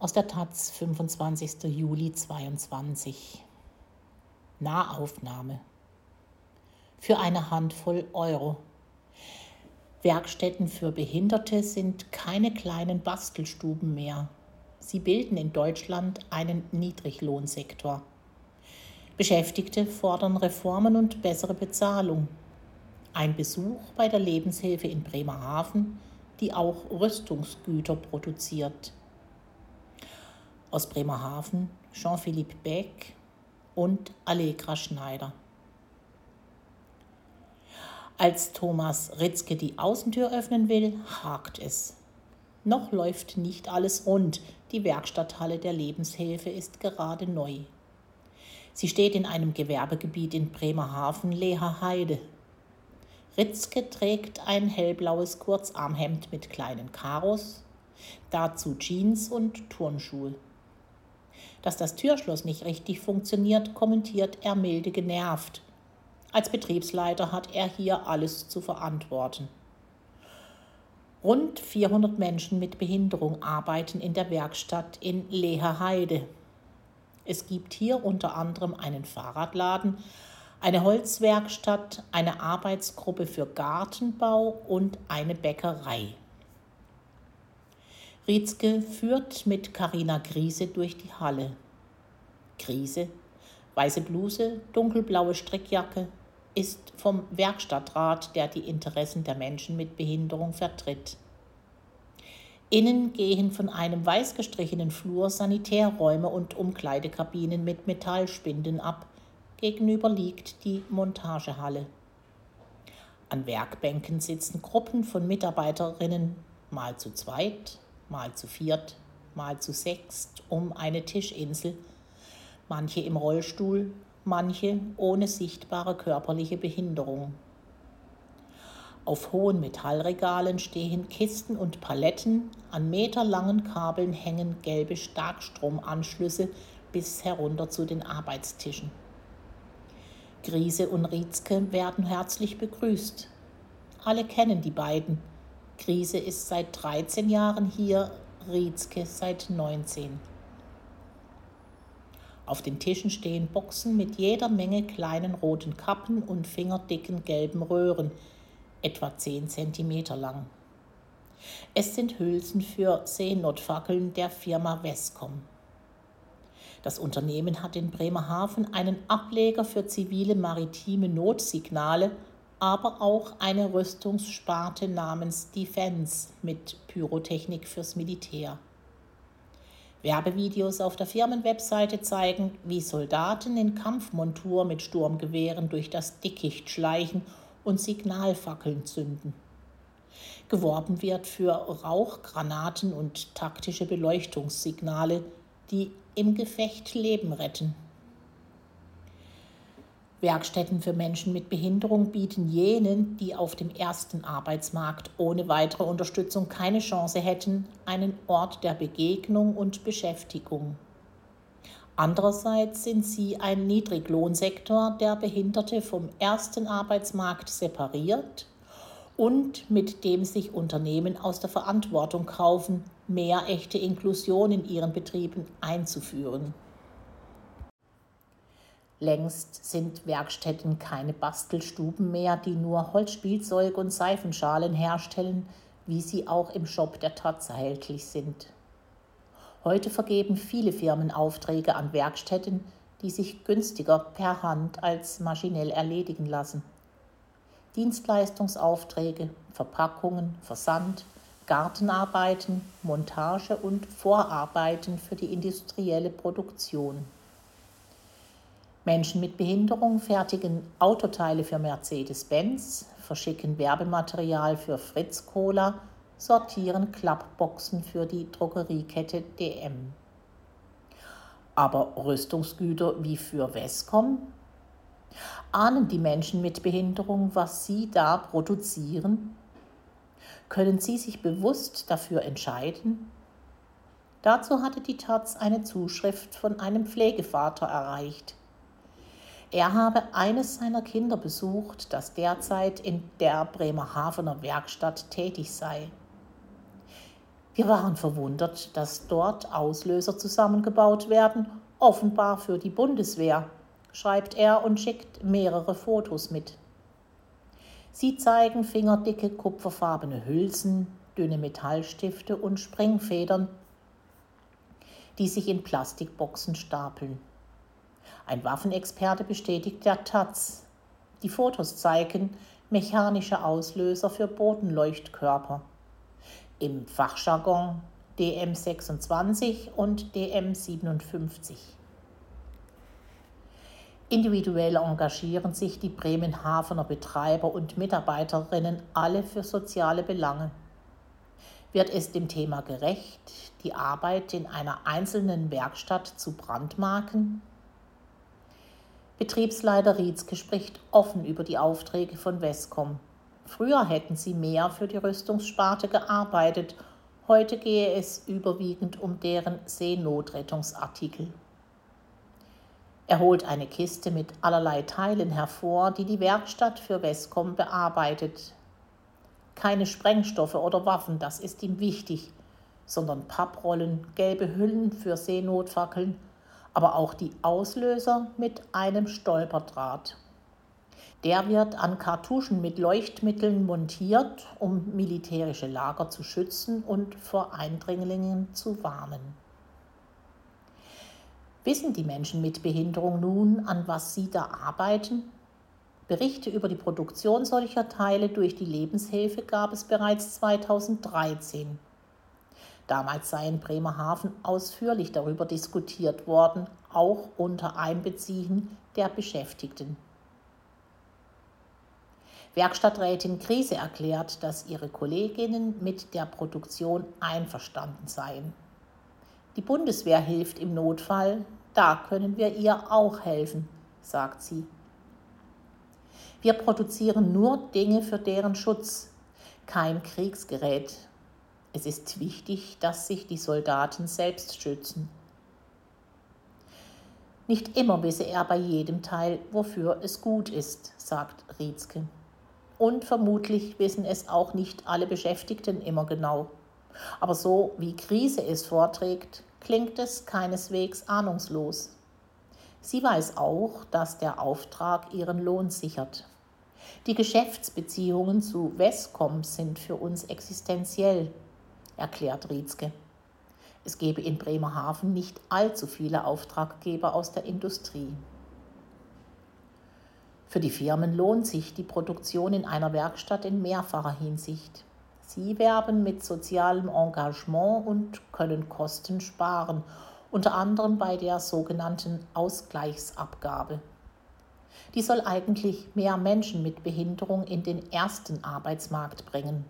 Aus der Taz, 25. Juli 22. Nahaufnahme. Für eine Handvoll Euro. Werkstätten für Behinderte sind keine kleinen Bastelstuben mehr. Sie bilden in Deutschland einen Niedriglohnsektor. Beschäftigte fordern Reformen und bessere Bezahlung. Ein Besuch bei der Lebenshilfe in Bremerhaven, die auch Rüstungsgüter produziert aus Bremerhaven, Jean-Philippe Beck und Allegra Schneider. Als Thomas Ritzke die Außentür öffnen will, hakt es. Noch läuft nicht alles rund. Die Werkstatthalle der Lebenshilfe ist gerade neu. Sie steht in einem Gewerbegebiet in Bremerhaven, Leher Heide. Ritzke trägt ein hellblaues Kurzarmhemd mit kleinen Karos, dazu Jeans und Turnschuhe. Dass das Türschloss nicht richtig funktioniert, kommentiert er milde genervt. Als Betriebsleiter hat er hier alles zu verantworten. Rund 400 Menschen mit Behinderung arbeiten in der Werkstatt in Leherheide. Es gibt hier unter anderem einen Fahrradladen, eine Holzwerkstatt, eine Arbeitsgruppe für Gartenbau und eine Bäckerei. Rietzke führt mit Karina Griese durch die Halle. Griese, weiße Bluse, dunkelblaue Strickjacke, ist vom Werkstattrat, der die Interessen der Menschen mit Behinderung vertritt. Innen gehen von einem weiß gestrichenen Flur Sanitärräume und Umkleidekabinen mit Metallspinden ab. Gegenüber liegt die Montagehalle. An Werkbänken sitzen Gruppen von Mitarbeiterinnen, mal zu zweit, mal zu viert, mal zu sechst um eine Tischinsel, manche im Rollstuhl, manche ohne sichtbare körperliche Behinderung. Auf hohen Metallregalen stehen Kisten und Paletten, an meterlangen Kabeln hängen gelbe Starkstromanschlüsse bis herunter zu den Arbeitstischen. Griese und Rietzke werden herzlich begrüßt. Alle kennen die beiden, Krise ist seit 13 Jahren hier, Rietzke seit 19. Auf den Tischen stehen Boxen mit jeder Menge kleinen roten Kappen und fingerdicken gelben Röhren, etwa 10 cm lang. Es sind Hülsen für Seenotfackeln der Firma Vescom. Das Unternehmen hat in Bremerhaven einen Ableger für zivile maritime Notsignale aber auch eine Rüstungssparte namens Defense mit Pyrotechnik fürs Militär. Werbevideos auf der Firmenwebseite zeigen, wie Soldaten in Kampfmontur mit Sturmgewehren durch das Dickicht schleichen und Signalfackeln zünden. Geworben wird für Rauchgranaten und taktische Beleuchtungssignale, die im Gefecht Leben retten. Werkstätten für Menschen mit Behinderung bieten jenen, die auf dem ersten Arbeitsmarkt ohne weitere Unterstützung keine Chance hätten, einen Ort der Begegnung und Beschäftigung. Andererseits sind sie ein Niedriglohnsektor, der Behinderte vom ersten Arbeitsmarkt separiert und mit dem sich Unternehmen aus der Verantwortung kaufen, mehr echte Inklusion in ihren Betrieben einzuführen. Längst sind Werkstätten keine Bastelstuben mehr, die nur Holzspielzeug und Seifenschalen herstellen, wie sie auch im Shop der Taz erhältlich sind. Heute vergeben viele Firmen Aufträge an Werkstätten, die sich günstiger per Hand als maschinell erledigen lassen. Dienstleistungsaufträge, Verpackungen, Versand, Gartenarbeiten, Montage und Vorarbeiten für die industrielle Produktion. Menschen mit Behinderung fertigen Autoteile für Mercedes-Benz, verschicken Werbematerial für Fritz Cola, sortieren Klappboxen für die Drogeriekette DM. Aber Rüstungsgüter wie für Vescom? Ahnen die Menschen mit Behinderung, was sie da produzieren? Können sie sich bewusst dafür entscheiden? Dazu hatte die Taz eine Zuschrift von einem Pflegevater erreicht. Er habe eines seiner Kinder besucht, das derzeit in der Bremerhavener Werkstatt tätig sei. Wir waren verwundert, dass dort Auslöser zusammengebaut werden, offenbar für die Bundeswehr, schreibt er und schickt mehrere Fotos mit. Sie zeigen fingerdicke kupferfarbene Hülsen, dünne Metallstifte und Springfedern, die sich in Plastikboxen stapeln. Ein Waffenexperte bestätigt der Taz. Die Fotos zeigen mechanische Auslöser für Bodenleuchtkörper. Im Fachjargon DM26 und DM57. Individuell engagieren sich die Bremenhavener Betreiber und Mitarbeiterinnen alle für soziale Belange. Wird es dem Thema gerecht, die Arbeit in einer einzelnen Werkstatt zu brandmarken? Betriebsleiter Rietzke spricht offen über die Aufträge von Wescom. Früher hätten sie mehr für die Rüstungssparte gearbeitet, heute gehe es überwiegend um deren Seenotrettungsartikel. Er holt eine Kiste mit allerlei Teilen hervor, die die Werkstatt für Wescom bearbeitet. Keine Sprengstoffe oder Waffen, das ist ihm wichtig, sondern Papprollen, gelbe Hüllen für Seenotfackeln, aber auch die Auslöser mit einem Stolperdraht. Der wird an Kartuschen mit Leuchtmitteln montiert, um militärische Lager zu schützen und vor Eindringlingen zu warnen. Wissen die Menschen mit Behinderung nun, an was sie da arbeiten? Berichte über die Produktion solcher Teile durch die Lebenshilfe gab es bereits 2013. Damals sei in Bremerhaven ausführlich darüber diskutiert worden, auch unter Einbeziehen der Beschäftigten. Werkstatträtin Krise erklärt, dass ihre Kolleginnen mit der Produktion einverstanden seien. Die Bundeswehr hilft im Notfall, da können wir ihr auch helfen, sagt sie. Wir produzieren nur Dinge für deren Schutz, kein Kriegsgerät. Es ist wichtig, dass sich die Soldaten selbst schützen. Nicht immer wisse er bei jedem Teil, wofür es gut ist, sagt Rietzke. Und vermutlich wissen es auch nicht alle Beschäftigten immer genau. Aber so wie Krise es vorträgt, klingt es keineswegs ahnungslos. Sie weiß auch, dass der Auftrag ihren Lohn sichert. Die Geschäftsbeziehungen zu Wescom sind für uns existenziell, erklärt Rietzke. Es gebe in Bremerhaven nicht allzu viele Auftraggeber aus der Industrie. Für die Firmen lohnt sich die Produktion in einer Werkstatt in mehrfacher Hinsicht. Sie werben mit sozialem Engagement und können Kosten sparen, unter anderem bei der sogenannten Ausgleichsabgabe. Die soll eigentlich mehr Menschen mit Behinderung in den ersten Arbeitsmarkt bringen.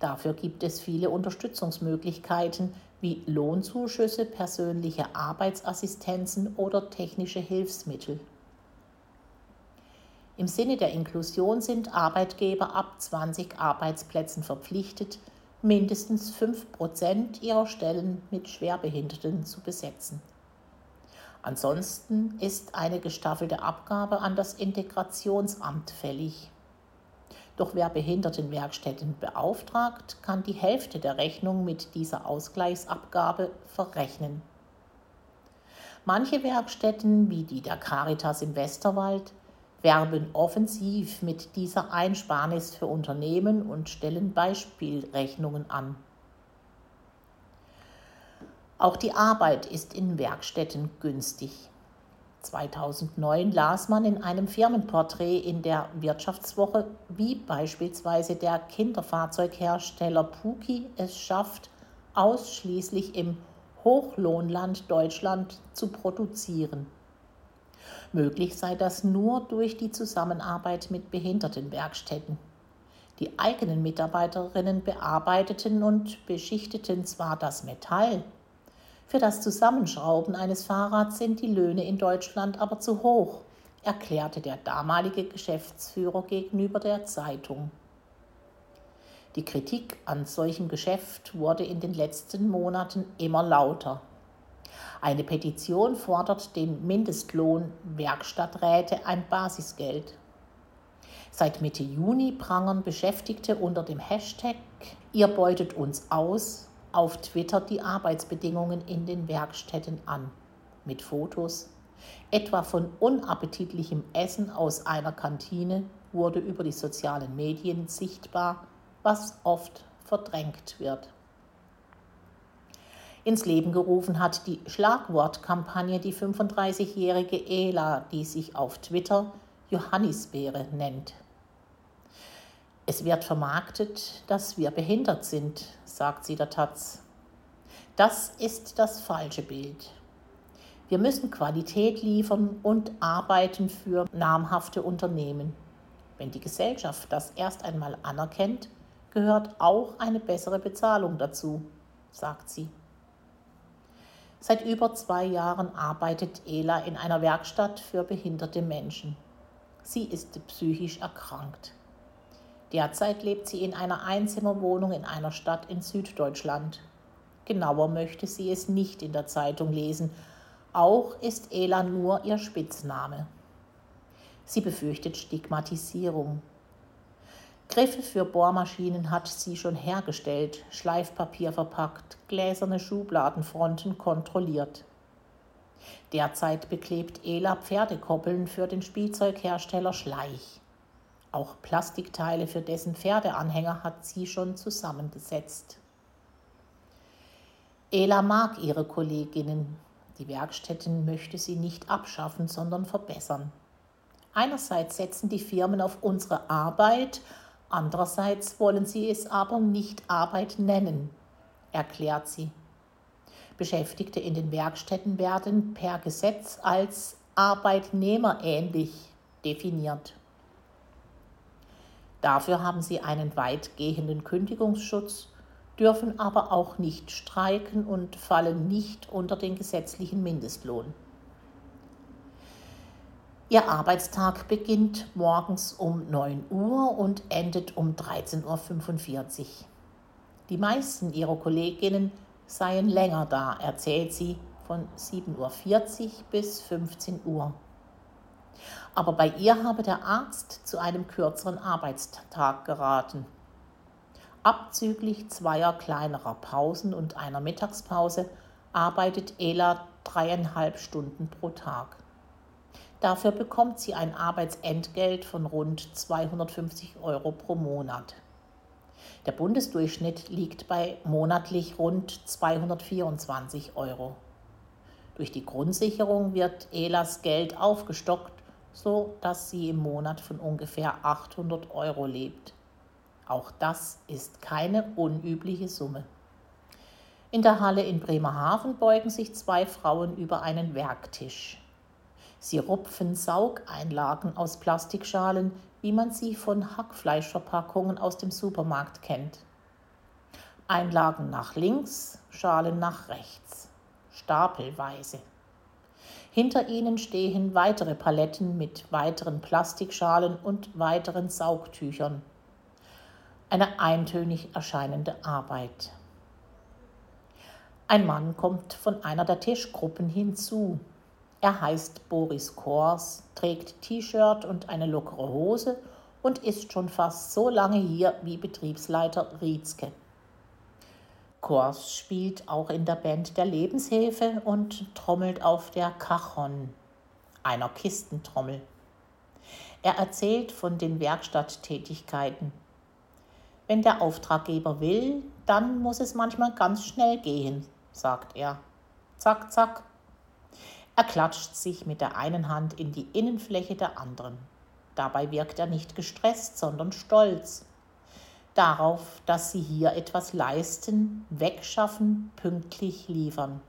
Dafür gibt es viele Unterstützungsmöglichkeiten wie Lohnzuschüsse, persönliche Arbeitsassistenzen oder technische Hilfsmittel. Im Sinne der Inklusion sind Arbeitgeber ab 20 Arbeitsplätzen verpflichtet, mindestens 5 Prozent ihrer Stellen mit Schwerbehinderten zu besetzen. Ansonsten ist eine gestaffelte Abgabe an das Integrationsamt fällig. Doch wer Behindertenwerkstätten beauftragt, kann die Hälfte der Rechnung mit dieser Ausgleichsabgabe verrechnen. Manche Werkstätten, wie die der Caritas im Westerwald, werben offensiv mit dieser Einsparnis für Unternehmen und stellen Beispielrechnungen an. Auch die Arbeit ist in Werkstätten günstig. 2009 las man in einem Firmenporträt in der Wirtschaftswoche, wie beispielsweise der Kinderfahrzeughersteller Puki es schafft, ausschließlich im Hochlohnland Deutschland zu produzieren. Möglich sei das nur durch die Zusammenarbeit mit Behindertenwerkstätten. Die eigenen Mitarbeiterinnen bearbeiteten und beschichteten zwar das Metall, für das Zusammenschrauben eines Fahrrads sind die Löhne in Deutschland aber zu hoch, erklärte der damalige Geschäftsführer gegenüber der Zeitung. Die Kritik an solchem Geschäft wurde in den letzten Monaten immer lauter. Eine Petition fordert den Mindestlohn Werkstatträte ein Basisgeld. Seit Mitte Juni prangern Beschäftigte unter dem Hashtag Ihr beutet uns aus auf Twitter die Arbeitsbedingungen in den Werkstätten an, mit Fotos. Etwa von unappetitlichem Essen aus einer Kantine wurde über die sozialen Medien sichtbar, was oft verdrängt wird. Ins Leben gerufen hat die Schlagwortkampagne die 35-jährige Ela, die sich auf Twitter Johannisbeere nennt. Es wird vermarktet, dass wir behindert sind, sagt sie der Taz. Das ist das falsche Bild. Wir müssen Qualität liefern und arbeiten für namhafte Unternehmen. Wenn die Gesellschaft das erst einmal anerkennt, gehört auch eine bessere Bezahlung dazu, sagt sie. Seit über zwei Jahren arbeitet Ela in einer Werkstatt für behinderte Menschen. Sie ist psychisch erkrankt. Derzeit lebt sie in einer Einzimmerwohnung in einer Stadt in Süddeutschland. Genauer möchte sie es nicht in der Zeitung lesen. Auch ist Ela nur ihr Spitzname. Sie befürchtet Stigmatisierung. Griffe für Bohrmaschinen hat sie schon hergestellt, Schleifpapier verpackt, gläserne Schubladenfronten kontrolliert. Derzeit beklebt Ela Pferdekoppeln für den Spielzeughersteller Schleich. Auch Plastikteile für dessen Pferdeanhänger hat sie schon zusammengesetzt. Ela mag ihre Kolleginnen. Die Werkstätten möchte sie nicht abschaffen, sondern verbessern. Einerseits setzen die Firmen auf unsere Arbeit, andererseits wollen sie es aber nicht Arbeit nennen, erklärt sie. Beschäftigte in den Werkstätten werden per Gesetz als arbeitnehmerähnlich definiert. Dafür haben sie einen weitgehenden Kündigungsschutz, dürfen aber auch nicht streiken und fallen nicht unter den gesetzlichen Mindestlohn. Ihr Arbeitstag beginnt morgens um 9 Uhr und endet um 13.45 Uhr. Die meisten ihrer Kolleginnen seien länger da, erzählt sie, von 7.40 Uhr bis 15 Uhr. Aber bei ihr habe der Arzt zu einem kürzeren Arbeitstag geraten. Abzüglich zweier kleinerer Pausen und einer Mittagspause arbeitet Ela dreieinhalb Stunden pro Tag. Dafür bekommt sie ein Arbeitsentgelt von rund 250 Euro pro Monat. Der Bundesdurchschnitt liegt bei monatlich rund 224 Euro. Durch die Grundsicherung wird Elas Geld aufgestockt so dass sie im Monat von ungefähr 800 Euro lebt. Auch das ist keine unübliche Summe. In der Halle in Bremerhaven beugen sich zwei Frauen über einen Werktisch. Sie rupfen Saugeinlagen aus Plastikschalen, wie man sie von Hackfleischverpackungen aus dem Supermarkt kennt. Einlagen nach links, Schalen nach rechts, stapelweise. Hinter ihnen stehen weitere Paletten mit weiteren Plastikschalen und weiteren Saugtüchern. Eine eintönig erscheinende Arbeit. Ein Mann kommt von einer der Tischgruppen hinzu. Er heißt Boris Kors, trägt T-Shirt und eine lockere Hose und ist schon fast so lange hier wie Betriebsleiter Rietzke. Kors spielt auch in der Band der Lebenshilfe und trommelt auf der Cajon, einer Kistentrommel. Er erzählt von den Werkstatttätigkeiten. Wenn der Auftraggeber will, dann muss es manchmal ganz schnell gehen, sagt er. Zack, zack. Er klatscht sich mit der einen Hand in die Innenfläche der anderen. Dabei wirkt er nicht gestresst, sondern stolz darauf, dass sie hier etwas leisten, wegschaffen, pünktlich liefern.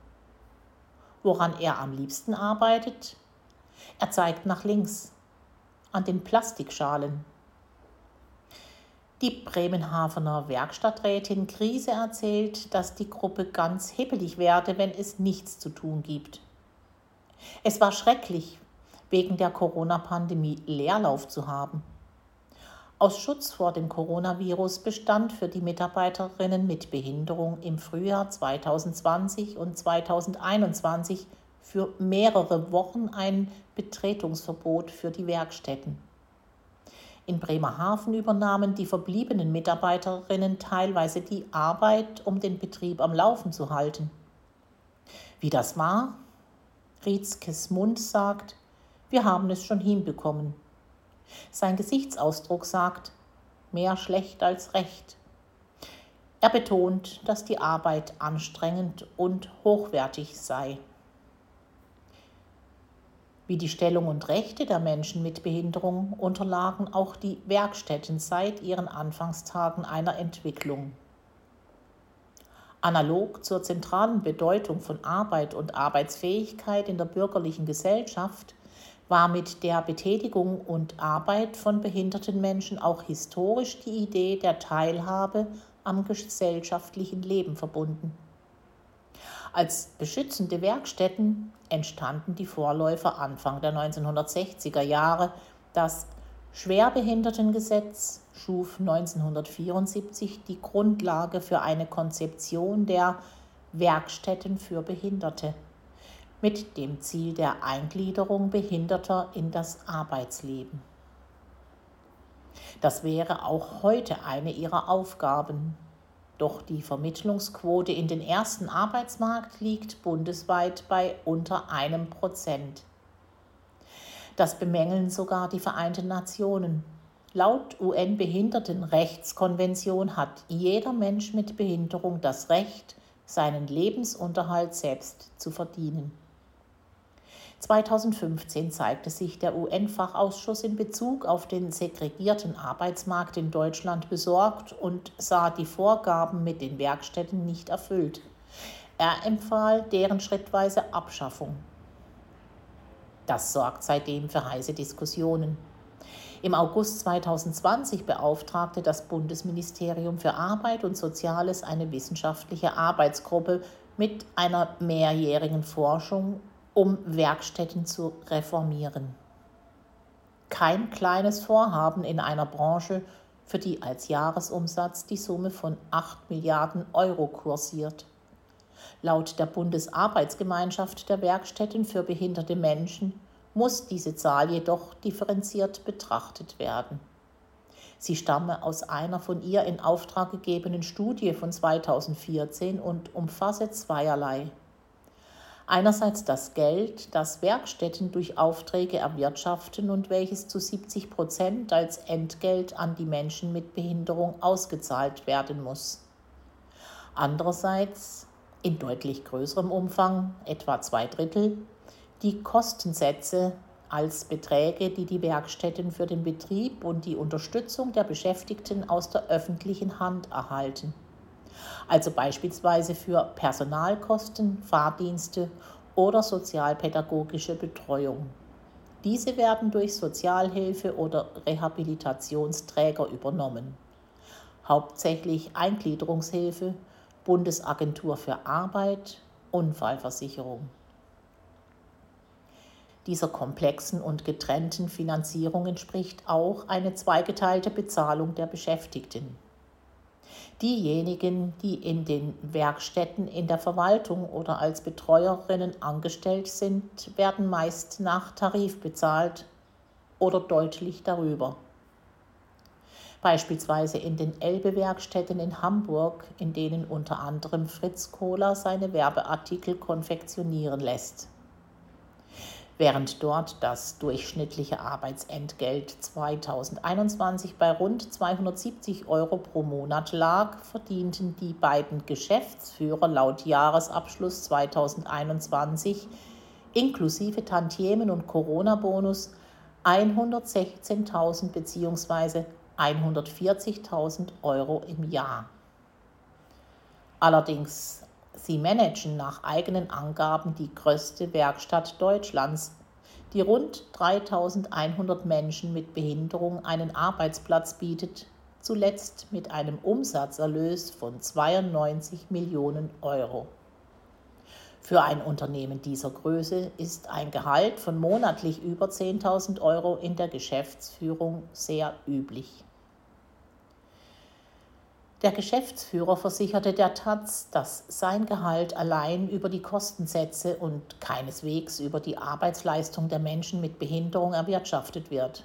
Woran er am liebsten arbeitet? Er zeigt nach links, an den Plastikschalen. Die Bremenhavener Werkstatträtin Krise erzählt, dass die Gruppe ganz hippelig werde, wenn es nichts zu tun gibt. Es war schrecklich, wegen der Corona-Pandemie Leerlauf zu haben. Aus Schutz vor dem Coronavirus bestand für die Mitarbeiterinnen mit Behinderung im Frühjahr 2020 und 2021 für mehrere Wochen ein Betretungsverbot für die Werkstätten. In Bremerhaven übernahmen die verbliebenen Mitarbeiterinnen teilweise die Arbeit, um den Betrieb am Laufen zu halten. Wie das war? Rietzkes Mund sagt, wir haben es schon hinbekommen. Sein Gesichtsausdruck sagt, mehr schlecht als recht. Er betont, dass die Arbeit anstrengend und hochwertig sei. Wie die Stellung und Rechte der Menschen mit Behinderung unterlagen auch die Werkstätten seit ihren Anfangstagen einer Entwicklung. Analog zur zentralen Bedeutung von Arbeit und Arbeitsfähigkeit in der bürgerlichen Gesellschaft war mit der Betätigung und Arbeit von behinderten Menschen auch historisch die Idee der Teilhabe am gesellschaftlichen Leben verbunden. Als beschützende Werkstätten entstanden die Vorläufer Anfang der 1960er Jahre. Das Schwerbehindertengesetz schuf 1974 die Grundlage für eine Konzeption der Werkstätten für Behinderte mit dem Ziel der Eingliederung Behinderter in das Arbeitsleben. Das wäre auch heute eine ihrer Aufgaben. Doch die Vermittlungsquote in den ersten Arbeitsmarkt liegt bundesweit bei unter einem Prozent. Das bemängeln sogar die Vereinten Nationen. Laut UN-Behindertenrechtskonvention hat jeder Mensch mit Behinderung das Recht, seinen Lebensunterhalt selbst zu verdienen. 2015 zeigte sich der UN-Fachausschuss in Bezug auf den segregierten Arbeitsmarkt in Deutschland besorgt und sah die Vorgaben mit den Werkstätten nicht erfüllt. Er empfahl deren schrittweise Abschaffung. Das sorgt seitdem für heiße Diskussionen. Im August 2020 beauftragte das Bundesministerium für Arbeit und Soziales eine wissenschaftliche Arbeitsgruppe mit einer mehrjährigen Forschung um Werkstätten zu reformieren. Kein kleines Vorhaben in einer Branche, für die als Jahresumsatz die Summe von 8 Milliarden Euro kursiert. Laut der Bundesarbeitsgemeinschaft der Werkstätten für behinderte Menschen muss diese Zahl jedoch differenziert betrachtet werden. Sie stamme aus einer von ihr in Auftrag gegebenen Studie von 2014 und umfasse zweierlei. Einerseits das Geld, das Werkstätten durch Aufträge erwirtschaften und welches zu 70 Prozent als Entgelt an die Menschen mit Behinderung ausgezahlt werden muss. Andererseits in deutlich größerem Umfang, etwa zwei Drittel, die Kostensätze als Beträge, die die Werkstätten für den Betrieb und die Unterstützung der Beschäftigten aus der öffentlichen Hand erhalten also beispielsweise für Personalkosten, Fahrdienste oder sozialpädagogische Betreuung. Diese werden durch Sozialhilfe oder Rehabilitationsträger übernommen. Hauptsächlich Eingliederungshilfe, Bundesagentur für Arbeit, Unfallversicherung. Dieser komplexen und getrennten Finanzierung entspricht auch eine zweigeteilte Bezahlung der Beschäftigten. Diejenigen, die in den Werkstätten in der Verwaltung oder als Betreuerinnen angestellt sind, werden meist nach Tarif bezahlt oder deutlich darüber. Beispielsweise in den Elbe-Werkstätten in Hamburg, in denen unter anderem Fritz Kohler seine Werbeartikel konfektionieren lässt. Während dort das durchschnittliche Arbeitsentgelt 2021 bei rund 270 Euro pro Monat lag, verdienten die beiden Geschäftsführer laut Jahresabschluss 2021 inklusive Tantiemen und Corona-Bonus 116.000 bzw. 140.000 Euro im Jahr. Allerdings Sie managen nach eigenen Angaben die größte Werkstatt Deutschlands, die rund 3100 Menschen mit Behinderung einen Arbeitsplatz bietet, zuletzt mit einem Umsatzerlös von 92 Millionen Euro. Für ein Unternehmen dieser Größe ist ein Gehalt von monatlich über 10.000 Euro in der Geschäftsführung sehr üblich. Der Geschäftsführer versicherte der Taz, dass sein Gehalt allein über die Kostensätze und keineswegs über die Arbeitsleistung der Menschen mit Behinderung erwirtschaftet wird.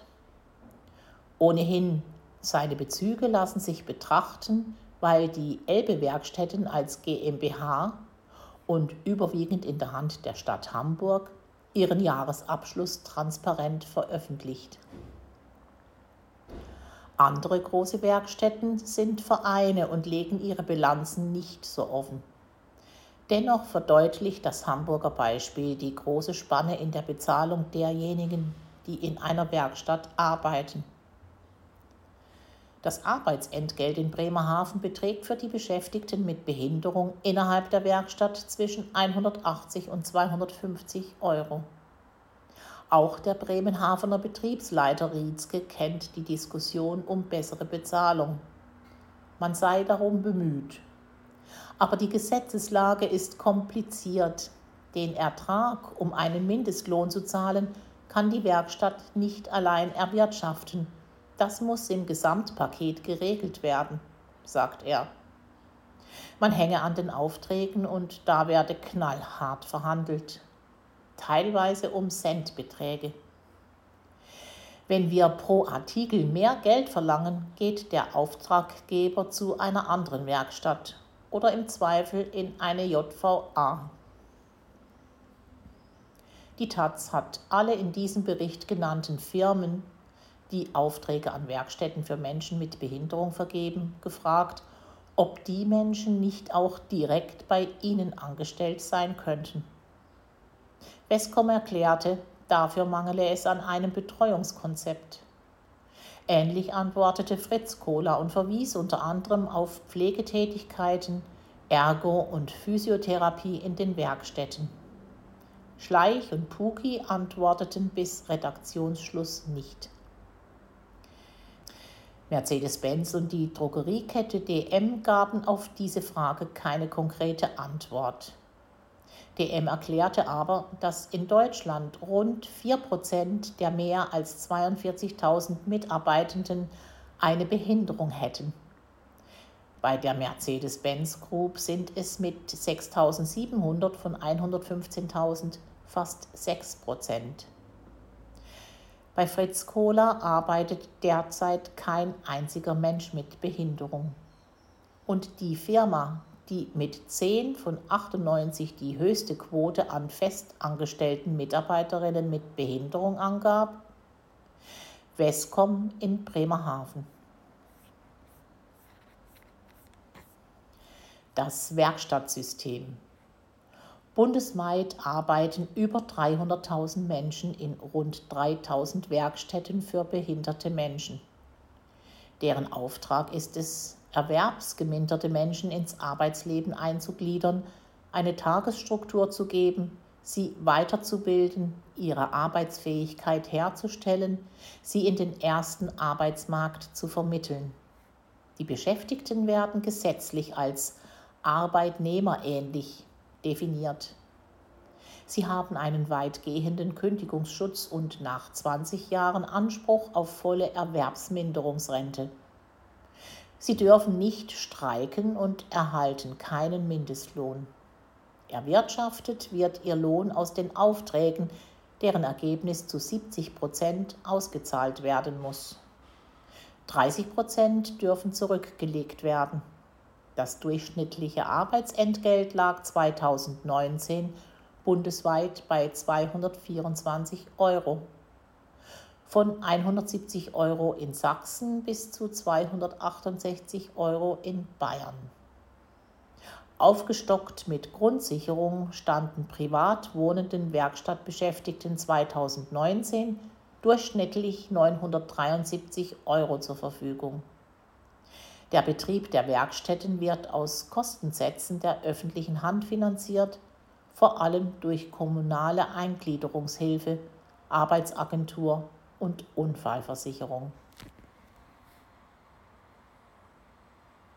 Ohnehin, seine Bezüge lassen sich betrachten, weil die Elbe-Werkstätten als GmbH und überwiegend in der Hand der Stadt Hamburg ihren Jahresabschluss transparent veröffentlicht. Andere große Werkstätten sind Vereine und legen ihre Bilanzen nicht so offen. Dennoch verdeutlicht das Hamburger Beispiel die große Spanne in der Bezahlung derjenigen, die in einer Werkstatt arbeiten. Das Arbeitsentgelt in Bremerhaven beträgt für die Beschäftigten mit Behinderung innerhalb der Werkstatt zwischen 180 und 250 Euro. Auch der Bremenhavener Betriebsleiter Rietzke kennt die Diskussion um bessere Bezahlung. Man sei darum bemüht. Aber die Gesetzeslage ist kompliziert. Den Ertrag, um einen Mindestlohn zu zahlen, kann die Werkstatt nicht allein erwirtschaften das muss im Gesamtpaket geregelt werden, sagt er. Man hänge an den Aufträgen und da werde knallhart verhandelt, teilweise um Centbeträge. Wenn wir pro Artikel mehr Geld verlangen, geht der Auftraggeber zu einer anderen Werkstatt oder im Zweifel in eine JVA. Die Taz hat alle in diesem Bericht genannten Firmen die Aufträge an Werkstätten für Menschen mit Behinderung vergeben, gefragt, ob die Menschen nicht auch direkt bei ihnen angestellt sein könnten. Westcom erklärte, dafür mangele es an einem Betreuungskonzept. Ähnlich antwortete Fritz Kohler und verwies unter anderem auf Pflegetätigkeiten, Ergo- und Physiotherapie in den Werkstätten. Schleich und Puki antworteten bis Redaktionsschluss nicht. Mercedes-Benz und die Drogeriekette DM gaben auf diese Frage keine konkrete Antwort. DM erklärte aber, dass in Deutschland rund 4% der mehr als 42.000 Mitarbeitenden eine Behinderung hätten. Bei der Mercedes-Benz Group sind es mit 6.700 von 115.000 fast 6 Prozent. Bei Fritz Kohler arbeitet derzeit kein einziger Mensch mit Behinderung. Und die Firma, die mit 10 von 98 die höchste Quote an festangestellten Mitarbeiterinnen mit Behinderung angab, Wescom in Bremerhaven. Das Werkstattsystem. Bundesweit arbeiten über 300.000 Menschen in rund 3.000 Werkstätten für behinderte Menschen. Deren Auftrag ist es, erwerbsgeminderte Menschen ins Arbeitsleben einzugliedern, eine Tagesstruktur zu geben, sie weiterzubilden, ihre Arbeitsfähigkeit herzustellen, sie in den ersten Arbeitsmarkt zu vermitteln. Die Beschäftigten werden gesetzlich als arbeitnehmerähnlich definiert. Sie haben einen weitgehenden Kündigungsschutz und nach 20 Jahren Anspruch auf volle Erwerbsminderungsrente. Sie dürfen nicht streiken und erhalten keinen Mindestlohn. Erwirtschaftet wird ihr Lohn aus den Aufträgen, deren Ergebnis zu 70 Prozent ausgezahlt werden muss. 30 Prozent dürfen zurückgelegt werden. Das durchschnittliche Arbeitsentgelt lag 2019 bundesweit bei 224 Euro. Von 170 Euro in Sachsen bis zu 268 Euro in Bayern. Aufgestockt mit Grundsicherung standen privat wohnenden Werkstattbeschäftigten 2019 durchschnittlich 973 Euro zur Verfügung. Der Betrieb der Werkstätten wird aus Kostensätzen der öffentlichen Hand finanziert, vor allem durch kommunale Eingliederungshilfe, Arbeitsagentur und Unfallversicherung.